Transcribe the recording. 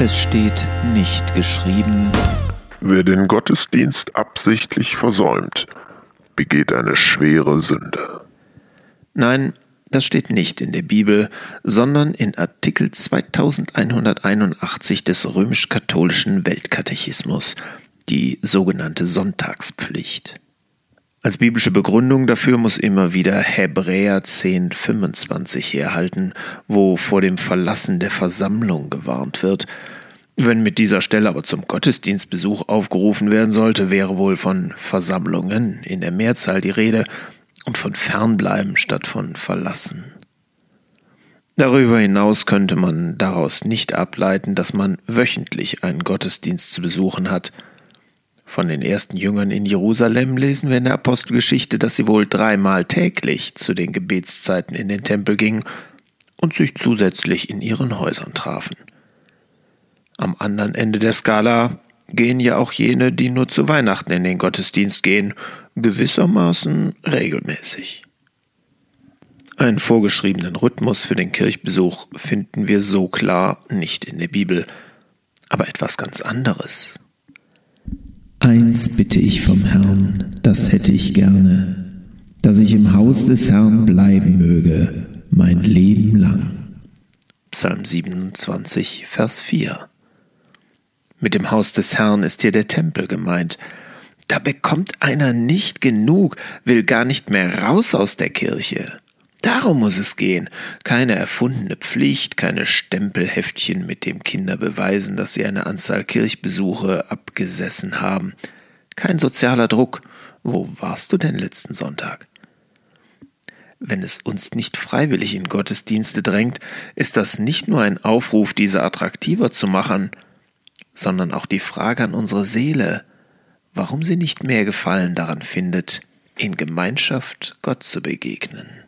Es steht nicht geschrieben. Wer den Gottesdienst absichtlich versäumt, begeht eine schwere Sünde. Nein, das steht nicht in der Bibel, sondern in Artikel 2181 des römisch-katholischen Weltkatechismus, die sogenannte Sonntagspflicht. Als biblische Begründung dafür muss immer wieder Hebräer 10,25 herhalten, wo vor dem Verlassen der Versammlung gewarnt wird. Wenn mit dieser Stelle aber zum Gottesdienstbesuch aufgerufen werden sollte, wäre wohl von Versammlungen in der Mehrzahl die Rede und von Fernbleiben statt von Verlassen. Darüber hinaus könnte man daraus nicht ableiten, dass man wöchentlich einen Gottesdienst zu besuchen hat – von den ersten Jüngern in Jerusalem lesen wir in der Apostelgeschichte, dass sie wohl dreimal täglich zu den Gebetszeiten in den Tempel gingen und sich zusätzlich in ihren Häusern trafen. Am anderen Ende der Skala gehen ja auch jene, die nur zu Weihnachten in den Gottesdienst gehen, gewissermaßen regelmäßig. Einen vorgeschriebenen Rhythmus für den Kirchbesuch finden wir so klar nicht in der Bibel, aber etwas ganz anderes. Eins bitte ich vom Herrn, das hätte ich gerne, dass ich im Haus des Herrn bleiben möge, mein Leben lang. Psalm 27, Vers 4. Mit dem Haus des Herrn ist hier der Tempel gemeint. Da bekommt einer nicht genug, will gar nicht mehr raus aus der Kirche. Darum muss es gehen. Keine erfundene Pflicht, keine Stempelheftchen, mit dem Kinder beweisen, dass sie eine Anzahl Kirchbesuche abgesessen haben. Kein sozialer Druck. Wo warst du denn letzten Sonntag? Wenn es uns nicht freiwillig in Gottesdienste drängt, ist das nicht nur ein Aufruf, diese attraktiver zu machen, sondern auch die Frage an unsere Seele, warum sie nicht mehr Gefallen daran findet, in Gemeinschaft Gott zu begegnen.